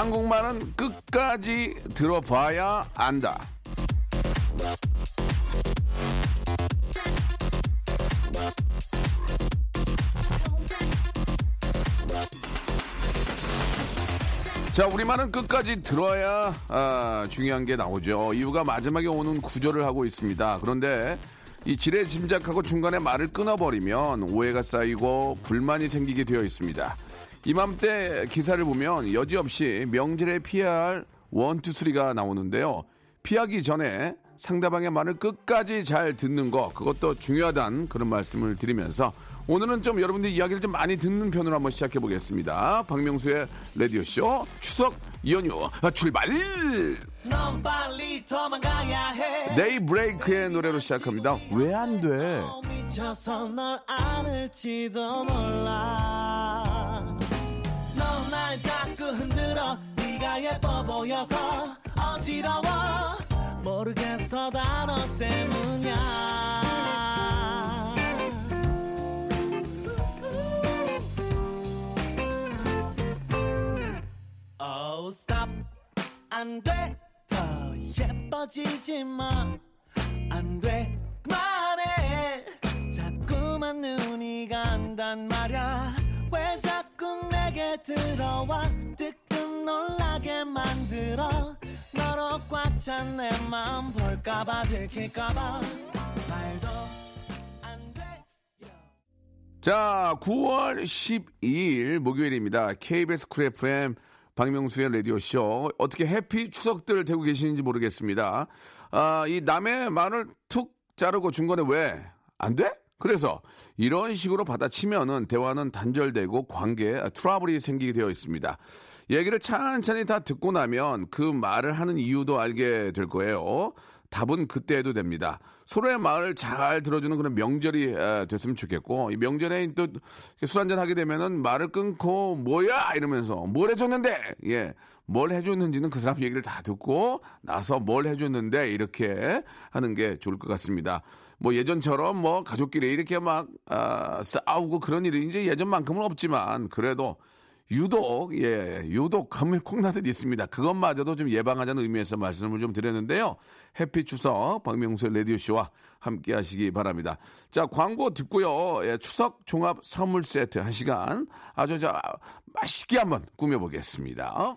한국말은 끝까지 들어봐야 안다. 자, 우리말은 끝까지 들어야 아, 중요한 게 나오죠. 이유가 마지막에 오는 구절을 하고 있습니다. 그런데 이 지레 짐작하고 중간에 말을 끊어버리면 오해가 쌓이고 불만이 생기게 되어 있습니다. 이맘때 기사를 보면 여지없이 명절에 피해야 할 원투쓰리가 나오는데요. 피하기 전에 상대방의 말을 끝까지 잘 듣는 거 그것도 중요하다는 그런 말씀을 드리면서 오늘은 좀 여러분들 이야기를 좀 많이 듣는 편으로 한번 시작해 보겠습니다. 박명수의 라디오 쇼 추석 연휴 출발. 데이브레이크의 노래로 시작합니다. 왜 안 돼? 네가 예뻐 보여서 어지러워. 모르겠어 다 너 때문이야 Oh stop. 안돼. 더 예뻐지지 마안돼. 그만해. 자꾸만 눈이 간단 말야. 왜 자꾸 내게 들어와 놀라게 만들어 너로 꽉 찬 내 맘 볼까봐 들킬까봐 말도 자, 9월 12일 목요일입니다. KBS 쿨 FM 박명수의 라디오쇼. 어떻게 해피 추석들 되고 계시는지 모르겠습니다. 아, 이 남의 말을 툭 자르고 중간에 왜? 안 돼? 그래서 이런 식으로 받아치면은 대화는 단절되고 관계에 트러블이 생기게 되어 있습니다. 얘기를 찬찬히 다 듣고 나면 그 말을 하는 이유도 알게 될 거예요. 답은 그때 해도 됩니다. 서로의 말을 잘 들어주는 그런 명절이 에, 됐으면 좋겠고 이 명절에 또 술 한잔 하게 되면은 말을 끊고 뭐야 이러면서 뭘 해줬는데 예. 뭘 해줬는지는 그 사람 얘기를 다 듣고 나서 뭘 해줬는데 이렇게 하는 게 좋을 것 같습니다. 뭐 예전처럼 뭐 가족끼리 이렇게 막 아, 싸우고 그런 일이 이제 예전만큼은 없지만 그래도 유독 예 유독 콩나듯 있습니다. 그것마저도 좀 예방하자는 의미에서 말씀을 좀 드렸는데요. 해피 추석 박명수의 라디오 쇼와 함께 하시기 바랍니다. 자 광고 듣고요. 예, 추석 종합 선물 세트 한 시간 아주 저 맛있게 한번 꾸며보겠습니다.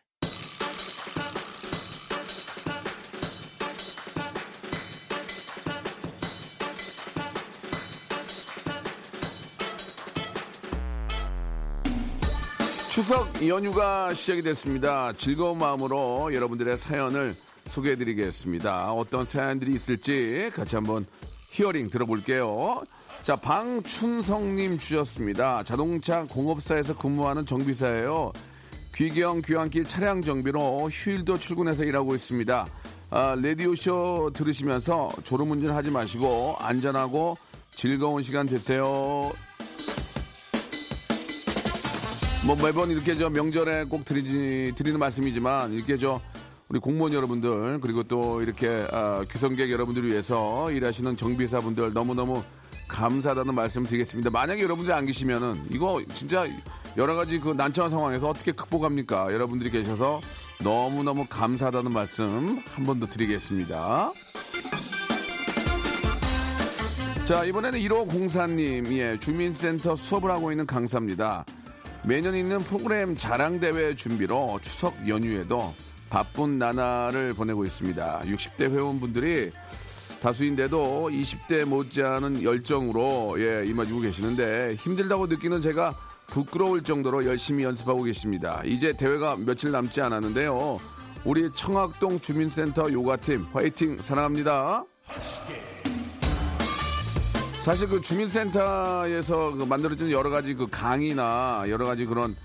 추석 연휴가 시작이 됐습니다. 즐거운 마음으로 여러분들의 사연을 소개해드리겠습니다. 어떤 사연들이 있을지 같이 한번 히어링 들어볼게요. 자, 방춘성님 주셨습니다. 자동차 공업사에서 근무하는 정비사예요. 귀경 귀환길 차량 정비로 휴일도 출근해서 일하고 있습니다. 아, 라디오쇼 들으시면서 졸음운전 하지 마시고 안전하고 즐거운 시간 되세요. 뭐 매번 이렇게 저 명절에 꼭 드리지, 드리는 말씀이지만 이렇게 저 우리 공무원 여러분들 그리고 또 이렇게 아, 귀성객 여러분들을 위해서 일하시는 정비사분들 너무너무 감사하다는 말씀 드리겠습니다. 만약에 여러분들이 안 계시면은 이거 진짜 여러 가지 그 난처한 상황에서 어떻게 극복합니까? 여러분들이 계셔서 너무너무 감사하다는 말씀 한 번 더 드리겠습니다. 자, 이번에는 1호 공사님, 예, 주민센터 수업을 하고 있는 강사입니다. 매년 있는 프로그램 자랑대회 준비로 추석 연휴에도 바쁜 나날을 보내고 있습니다. 60대 회원분들이 다수인데도 20대 못지않은 열정으로 예, 임해주고 계시는데 힘들다고 느끼는 제가 부끄러울 정도로 열심히 연습하고 계십니다. 이제 대회가 며칠 남지 않았는데요. 우리 청학동 주민센터 요가팀 화이팅 사랑합니다. 사실 그 주민센터에서 그 만들어진 여러 가지 그 강의나 여러 가지 그런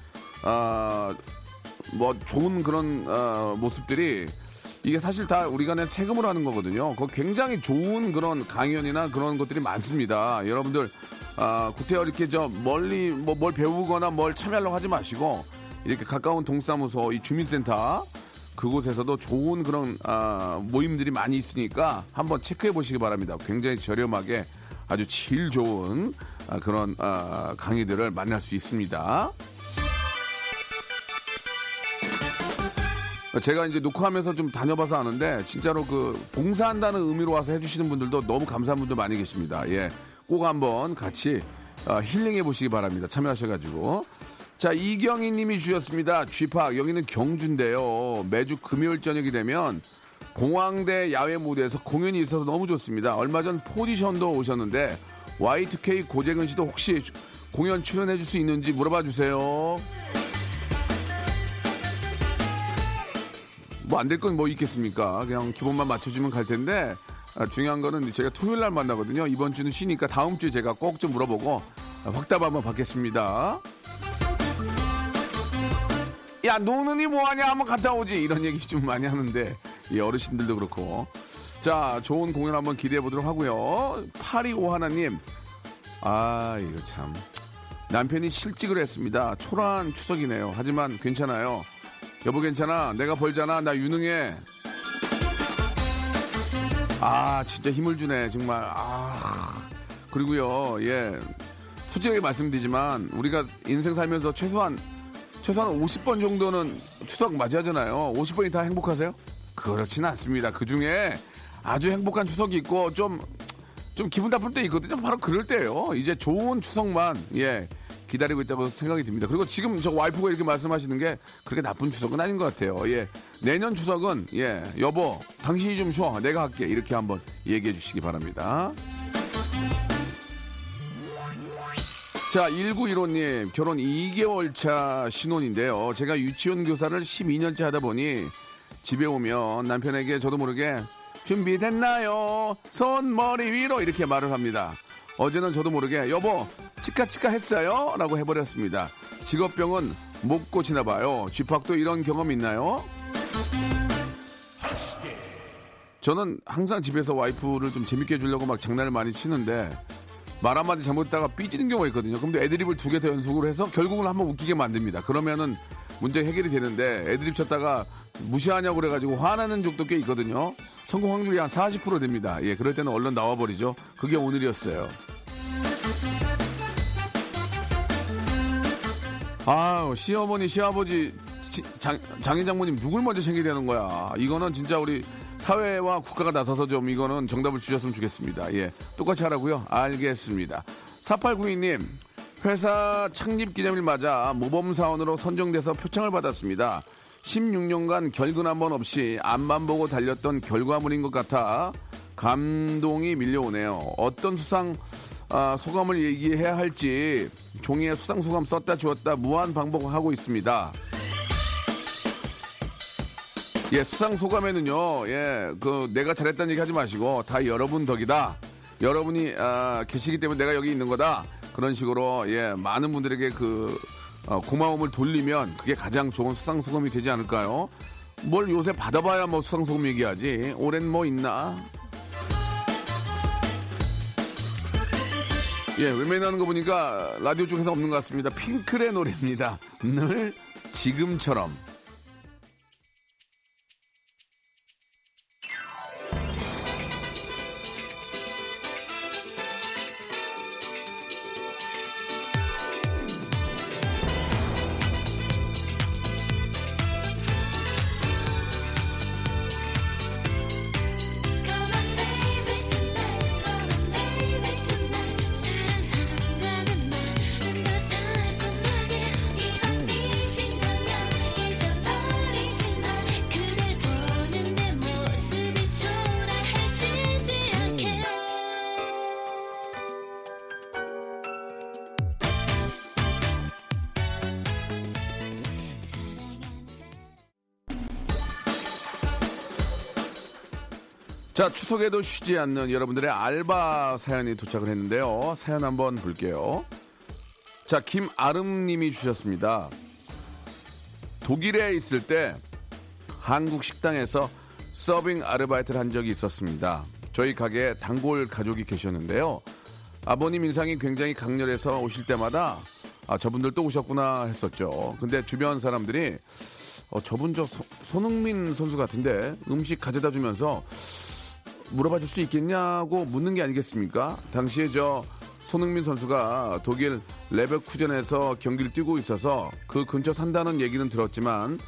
아 뭐 좋은 그런 아, 모습들이 이게 사실 다 우리가 낸 세금으로 하는 거거든요. 그 굉장히 좋은 그런 강연이나 그런 것들이 많습니다. 여러분들 아, 구태여 이렇게 저 멀리 뭐 뭘 배우거나 뭘 참여하려고 하지 마시고 이렇게 가까운 동사무소 이 주민센터 그곳에서도 좋은 그런 아, 모임들이 많이 있으니까 한번 체크해 보시기 바랍니다. 굉장히 저렴하게 아주 질 좋은 아, 그런 아, 강의들을 만날 수 있습니다. 제가 이제 녹화하면서 좀 다녀봐서 아는데 진짜로 그 봉사한다는 의미로 와서 해주시는 분들도 너무 감사한 분들 많이 계십니다. 예, 꼭 한번 같이 어, 힐링해 보시기 바랍니다. 참여하셔가지고. 자, 이경희 님이 주셨습니다. 쥐팍, 여기는 경주인데요. 매주 금요일 저녁이 되면 공항대 야외 무대에서 공연이 있어서 너무 좋습니다. 얼마 전 포지션도 오셨는데 Y2K 고재근 씨도 혹시 공연 출연해 줄 수 있는지 물어봐 주세요. 뭐 안 될 건 뭐 있겠습니까? 그냥 기본만 맞춰주면 갈 텐데 아, 중요한 거는 제가 토요일 날 만나거든요. 이번 주는 쉬니까 다음 주에 제가 꼭 좀 물어보고 확답 한번 받겠습니다. 야 노는이 뭐하냐 한번 갔다 오지 이런 얘기 좀 많이 하는데 이 어르신들도 그렇고. 자 좋은 공연 한번 기대해 보도록 하고요. 825 하나님 아 이거 참. 남편이 실직을 했습니다. 초라한 추석이네요. 하지만 괜찮아요. 여보 괜찮아? 내가 벌잖아? 나 유능해. 아 진짜 힘을 주네 정말. 아. 그리고요 예. 솔직하게 말씀드리지만 우리가 인생 살면서 최소한 최소한 50번 정도는 추석 맞이하잖아요. 50번이 다 행복하세요? 그렇지는 않습니다. 그 중에 아주 행복한 추석이 있고 좀, 좀 기분 나쁠 때 있거든요. 바로 그럴 때예요. 이제 좋은 추석만, 예, 기다리고 있다고 생각이 듭니다. 그리고 지금 저 와이프가 이렇게 말씀하시는 게 그렇게 나쁜 추석은 아닌 것 같아요. 예. 내년 추석은, 예, 여보, 당신이 좀 쉬어. 내가 할게. 이렇게 한번 얘기해 주시기 바랍니다. 자, 1915님, 결혼 2개월 차 신혼인데요. 제가 유치원 교사를 12년째 하다 보니 집에 오면 남편에게 저도 모르게 준비됐나요? 손, 머리 위로 이렇게 말을 합니다. 어제는 저도 모르게 여보, 치카치카 했어요? 라고 해버렸습니다. 직업병은 못 고치나 봐요. 쥐팍도 이런 경험 있나요? 저는 항상 집에서 와이프를 좀 재밌게 해주려고 막 장난을 많이 치는데 말 한마디 잘못했다가 삐지는 경우가 있거든요. 그럼 애드립을 두 개 더 연속으로 해서 결국은 한번 웃기게 만듭니다. 그러면은 문제 해결이 되는데 애드립 쳤다가 무시하냐고 그래가지고 화나는 적도 꽤 있거든요. 성공 확률이 한 40% 됩니다. 예, 그럴 때는 얼른 나와버리죠. 그게 오늘이었어요. 아우, 시어머니, 시아버지, 지- 장, 장인 장모님 누굴 먼저 챙겨야 되는 거야. 이거는 진짜 우리 사회와 국가가 나서서 좀 이거는 정답을 주셨으면 좋겠습니다. 예. 똑같이 하라고요? 알겠습니다. 4892님, 회사 창립 기념일 맞아 모범사원으로 선정돼서 표창을 받았습니다. 16년간 결근 한 번 없이 앞만 보고 달렸던 결과물인 것 같아 감동이 밀려오네요. 어떤 수상 아, 소감을 얘기해야 할지 종이에 수상 소감 썼다 지웠다 무한 반복하고 있습니다. 예, 수상 소감에는요, 예, 그, 내가 잘했다는 얘기 하지 마시고, 다 여러분 덕이다. 여러분이, 아, 계시기 때문에 내가 여기 있는 거다. 그런 식으로, 예, 많은 분들에게 그, 어, 고마움을 돌리면 그게 가장 좋은 수상 소감이 되지 않을까요? 뭘 요새 받아봐야 뭐 수상 소감 얘기하지. 올해는 뭐 있나? 예, 외면하는 거 보니까 라디오 쪽에서 없는 것 같습니다. 핑클의 노래입니다. 늘 지금처럼. 자, 추석에도 쉬지 않는 여러분들의 알바 사연이 도착을 했는데요. 사연 한번 볼게요. 자, 김아름님이 주셨습니다. 독일에 있을 때 한국 식당에서 서빙 아르바이트를 한 적이 있었습니다. 저희 가게에 단골 가족이 계셨는데요. 아버님 인상이 굉장히 강렬해서 오실 때마다 아, 저분들 또 오셨구나 했었죠. 근데 주변 사람들이 어, 저분 저 소, 손흥민 선수 같은데 음식 가져다 주면서 물어봐 줄 수 있겠냐고 묻는 게 아니겠습니까? 당시에 저 손흥민 선수가 독일 레베쿠젠에서 경기를 뛰고 있어서 그 근처 산다는 얘기는 들었지만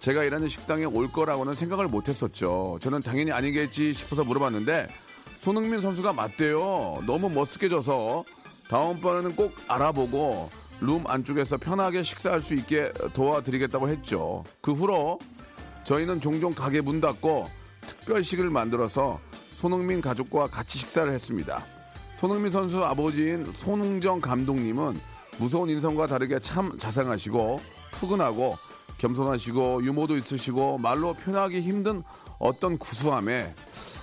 제가 일하는 식당에 올 거라고는 생각을 못 했었죠. 저는 당연히 아니겠지 싶어서 물어봤는데 손흥민 선수가 맞대요. 너무 멋스게져서 다음번에는 꼭 알아보고 룸 안쪽에서 편하게 식사할 수 있게 도와드리겠다고 했죠. 그 후로 저희는 종종 가게 문 닫고 특별식을 만들어서 손흥민 가족과 같이 식사를 했습니다. 손흥민 선수 아버지인 손흥정 감독님은 무서운 인성과 다르게 참 자상하시고 푸근하고 겸손하시고 유머도 있으시고 말로 표현하기 힘든 어떤 구수함에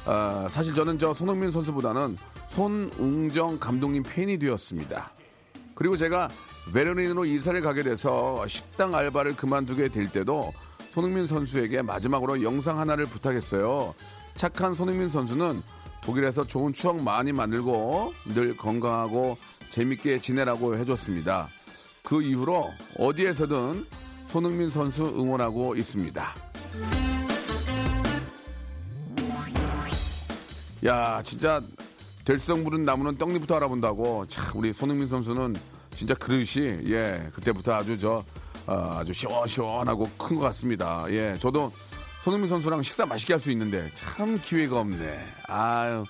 어, 사실 저는 저 손흥민 선수보다는 손웅정 감독님 팬이 되었습니다. 그리고 제가 베르린으로 이사를 가게 돼서 식당 알바를 그만두게 될 때도 손흥민 선수에게 마지막으로 영상 하나를 부탁했어요. 착한 손흥민 선수는 독일에서 좋은 추억 많이 만들고 늘 건강하고 재밌게 지내라고 해줬습니다. 그 이후로 어디에서든 손흥민 선수 응원하고 있습니다. 야, 진짜 될성 부른 나무는 떡잎부터 알아본다고. 참, 우리 손흥민 선수는 진짜 그릇이, 예, 그때부터 아주 저, 어, 아주 시원시원하고 큰 것 같습니다. 예, 저도 손흥민 선수랑 식사 맛있게 할 수 있는데 참 기회가 없네. 아유.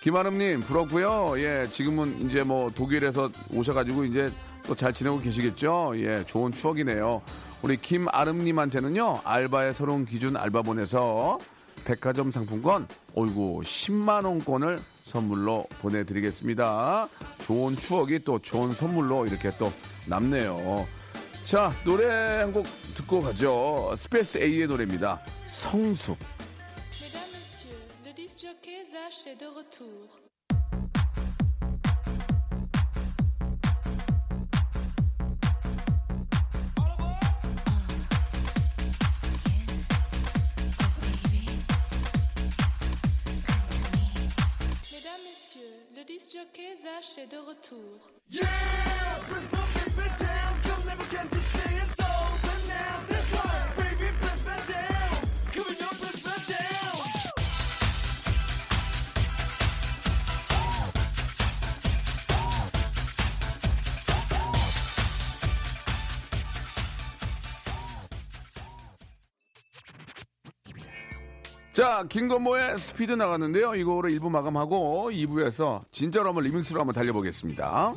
김아름님, 부럽고요 예, 지금은 이제 뭐 독일에서 오셔가지고 이제 또 잘 지내고 계시겠죠? 예, 좋은 추억이네요. 우리 김아름님한테는요, 알바의 새로운 기준 알바본에서 백화점 상품권, 어이구, 10만 원권을 선물로 보내드리겠습니다. 좋은 추억이 또 좋은 선물로 이렇게 또 남네요. 자, 노래 한 곡 듣고 가죠. 스페이스 A의 노래입니다. 성숙. Mesdames, Messieurs, le disc jockey Zach est de retour. Mesdames, 자, 김건모의 스피드 나갔는데요. 이거를 1부 마감하고 2부에서 진짜로 한번 리믹스로 한번 달려보겠습니다.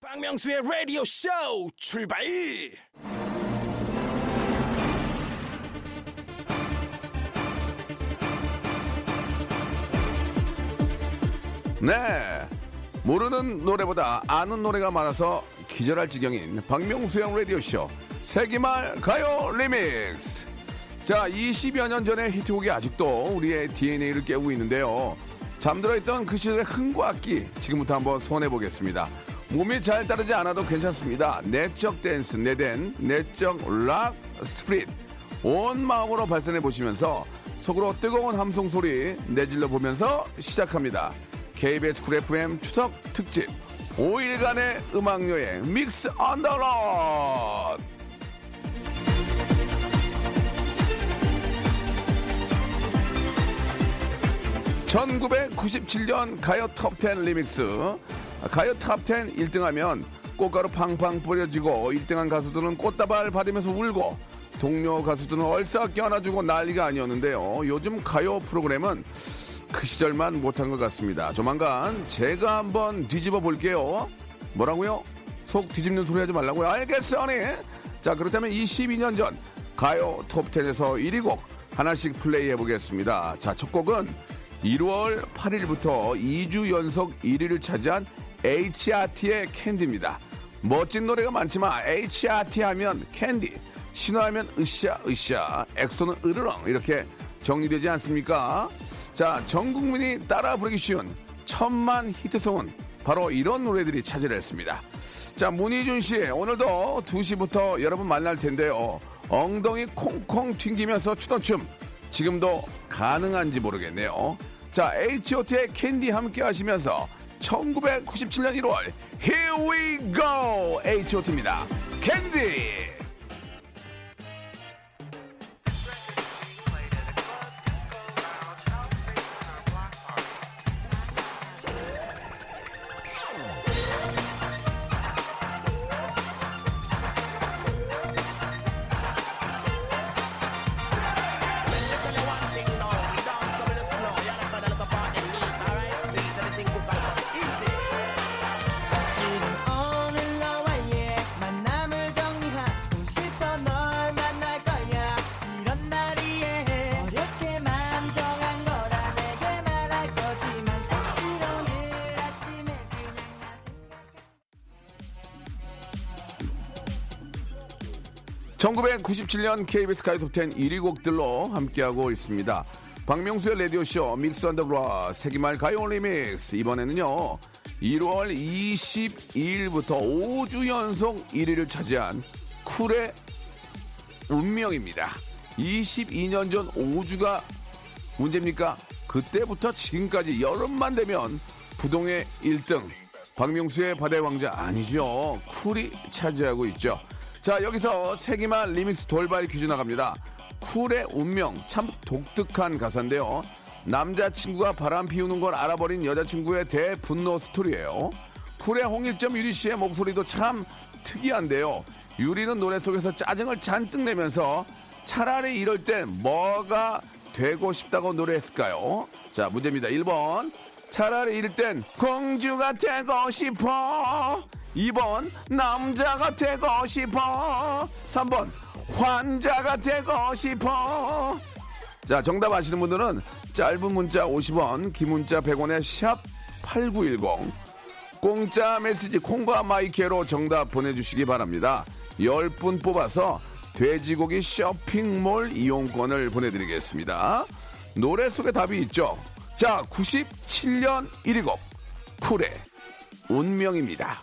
박명수의 라디오 쇼 출발 네. 모르는 노래보다 아는 노래가 많아서 기절할 지경인 박명수형 라디오쇼 세기말 가요 리믹스. 자, 20여 년 전의 히트곡이 아직도 우리의 DNA를 깨우고 있는데요. 잠들어 있던 그 시절의 흥과 악기 지금부터 한번 소환해 보겠습니다. 몸이 잘 따르지 않아도 괜찮습니다. 내적 댄스, 내댄, 내적 rock spirit. 온 마음으로 발산해 보시면서 속으로 뜨거운 함성 소리 내질러 보면서 시작합니다. KBS 쿨 FM 추석 특집. 5일간의 음악여행 Mix on the Road 1997년 가요 톱10 리믹스. 가요 톱10 1등하면 꽃가루 팡팡 뿌려지고 1등한 가수들은 꽃다발 받으면서 울고 동료 가수들은 얼싸 껴안아주고 난리가 아니었는데요. 요즘 가요 프로그램은 그 시절만 못한 것 같습니다. 조만간 제가 한번 뒤집어 볼게요. 뭐라고요? 속 뒤집는 소리 하지 말라고요? 알겠어, 니 자, 그렇다면 22년 전 가요 톱10에서 1위 곡 하나씩 플레이 해 보겠습니다. 자, 첫 곡은 1월 8일부터 2주 연속 1위를 차지한 H.O.T의 캔디입니다. 멋진 노래가 많지만 H.O.T 하면 캔디, 신화하면 으쌰 으쌰, 엑소는 으르렁 이렇게 정리되지 않습니까? 자, 전 국민이 따라 부르기 쉬운 천만 히트송은 바로 이런 노래들이 차지를 했습니다. 자, 문희준 씨, 오늘도 2시부터 여러분 만날 텐데요. 엉덩이 콩콩 튕기면서 추던 춤, 지금도 가능한지 모르겠네요. 자, H.O.T의 캔디 함께 하시면서 1997년 1월, Here we go! H.O.T입니다. 캔디! 1997년 KBS 가요톱 10 1위 곡들로 함께하고 있습니다. 박명수의 라디오쇼 믹스 언더그라 세기말 가요 리믹스 이번에는요 1월 22일부터 5주 연속 1위를 차지한 쿨의 운명입니다. 22년 전 5주가 문제입니까? 그때부터 지금까지 여름만 되면 부동의 1등 박명수의 바다의 왕자 아니죠. 쿨이 차지하고 있죠. 자 여기서 세기말 리믹스 돌발 퀴즈 나갑니다. 쿨의 운명 참 독특한 가사인데요. 남자친구가 바람 피우는 걸 알아버린 여자친구의 대분노 스토리예요. 쿨의 홍일점 유리 씨의 목소리도 참 특이한데요. 유리는 노래 속에서 짜증을 잔뜩 내면서 차라리 이럴 땐 뭐가 되고 싶다고 노래했을까요? 자, 문제입니다. 1번. 차라리 이럴 땐 공주가 되고 싶어. 2번. 남자가 되고 싶어. 3번. 환자가 되고 싶어. 자, 정답 아시는 분들은 짧은 문자 50원, 긴 문자 100원에 샵 8910. 공짜 메시지 콩과 마이케로 정답 보내주시기 바랍니다. 10분 뽑아서 돼지고기 쇼핑몰 이용권을 보내드리겠습니다. 노래 속에 답이 있죠. 자, 97년 1위 곡 쿨의 운명입니다.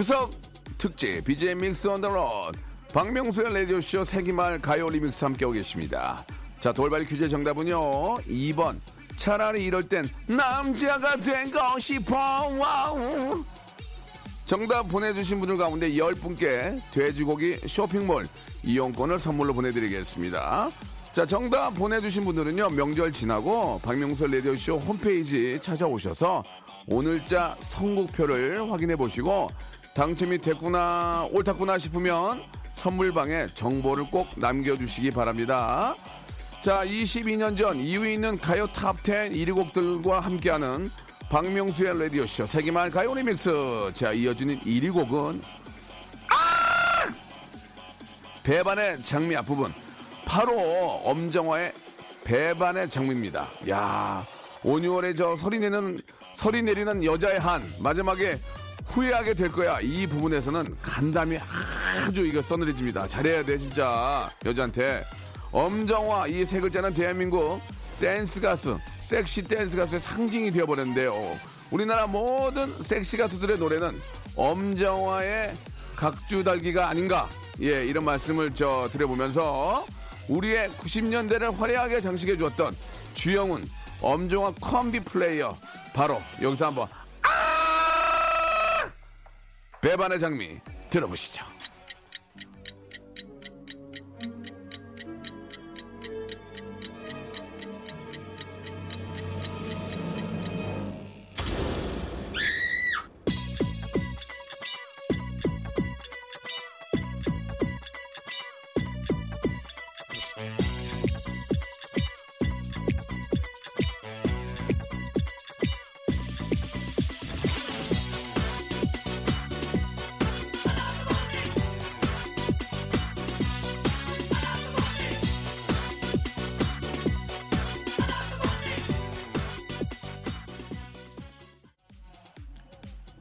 추석 특집 BJ 믹스 언더 로드 박명수의 라디오쇼 세기말 가요 리믹스 함께하고 계십니다. 자 돌발 퀴즈 정답은요 2번 차라리 이럴 땐 남자가 되고 싶어 wow 정답 보내주신 분들 가운데 10분께 돼지고기 쇼핑몰 이용권을 선물로 보내드리겠습니다. 자, 정답 보내주신 분들은요, 명절 지나고 박명수 라디오쇼 홈페이지 찾아오셔서 오늘자 선곡표를 확인해 보시고 당첨이 됐구나, 옳았구나 싶으면 선물방에 정보를 꼭 남겨주시기 바랍니다. 자, 22년 전 이유 있는 가요 탑10 1위 곡들과 함께하는 박명수의 라디오쇼 세기말 가요 리믹스. 자, 이어지는 1위 곡은 아! 배반의 장미 앞부분. 바로 엄정화의 배반의 장미입니다. 야, 5, 6월에 저 소리 내는 설이 내리는 여자의 한 마지막에 후회하게 될 거야. 이 부분에서는 간담이 아주 이거 써늘해집니다. 잘해야 돼 진짜 여자한테. 엄정화 이 세 글자는 대한민국 댄스 가수, 섹시 댄스 가수의 상징이 되어버렸는데요. 우리나라 모든 섹시 가수들의 노래는 엄정화의 각주달기가 아닌가. 예, 이런 말씀을 저 드려보면서 우리의 90년대를 화려하게 장식해 주었던 주영훈, 엄정화 컴비 플레이어 바로 여기서 한번 아! 배반의 장미 들어보시죠.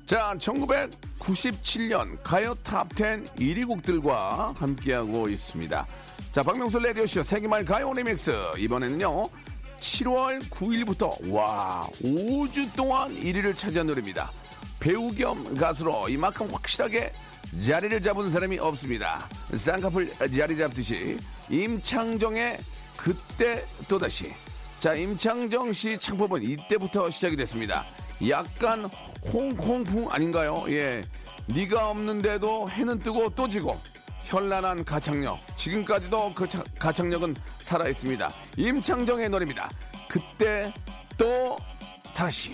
자, 1997년 가요 탑10 1위 곡들과 함께하고 있습니다. 자, 박명수 라디오쇼 세기말 가요 리믹스. 이번에는요, 7월 9일부터, 와, 5주 동안 1위를 차지한 노래입니다. 배우 겸 가수로 이만큼 확실하게 자리를 잡은 사람이 없습니다. 쌍꺼풀 자리 잡듯이 임창정의 그때 또다시. 자, 임창정 씨 창법은 이때부터 시작이 됐습니다. 약간 홍콩풍 아닌가요? 예. 네가 없는데도 해는 뜨고 또 지고 현란한 가창력. 지금까지도 그 차- 가창력은 살아 있습니다. 임창정의 노래입니다. 그때 또 다시.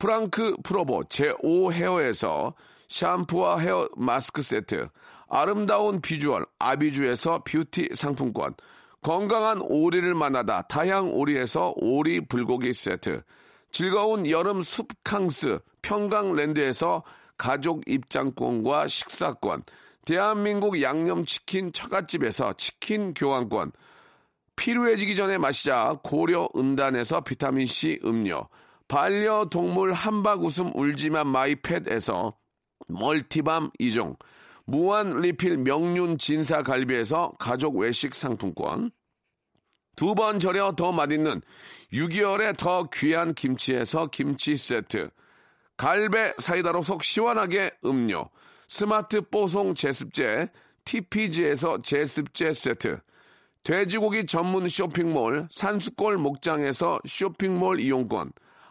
프랑크 프로보 제5 헤어에서 샴푸와 헤어 마스크 세트, 아름다운 비주얼 아비주에서 뷰티 상품권, 건강한 오리를 만나다 다향 오리에서 오리 불고기 세트, 즐거운 여름 숲캉스 평강랜드에서 가족 입장권과 식사권, 대한민국 양념치킨 처갓집에서 치킨 교환권, 필요해지기 전에 마시자 고려 은단에서 비타민C 음료, 반려동물 한박 웃음 울지만 마이팻에서 멀티밤 2종, 무한 리필 명륜 진사 갈비에서 가족 외식 상품권, 두 번 절여 더 맛있는 6개월에 더 귀한 김치에서 김치 세트, 갈배 사이다로 속 시원하게 음료, 스마트 뽀송 제습제, TPG에서 제습제 세트, 돼지고기 전문 쇼핑몰 산수골 목장에서 쇼핑몰 이용권,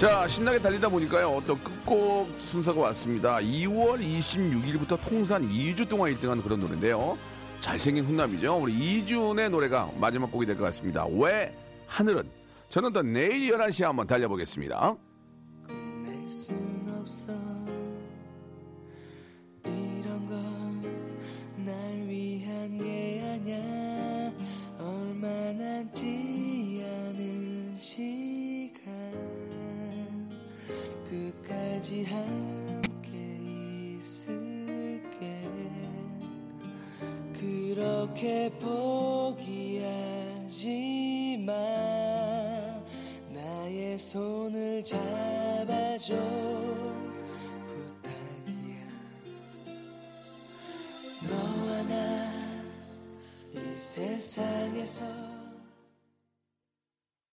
자, 신나게 달리다 보니까요. 또 끝곡 순서가 왔습니다. 2월 26일부터 통산 2주 동안 1등한 그런 노래인데요. 잘생긴 훈남이죠. 우리 이준의 노래가 마지막 곡이 될 것 같습니다. 왜 하늘은? 저는 또 내일 11시에 한번 달려보겠습니다. 끝까지 함께 있을게. 그렇게 포기하지 마 나의 손을 잡아줘. 부탁이야. 너와 나 이 세상에서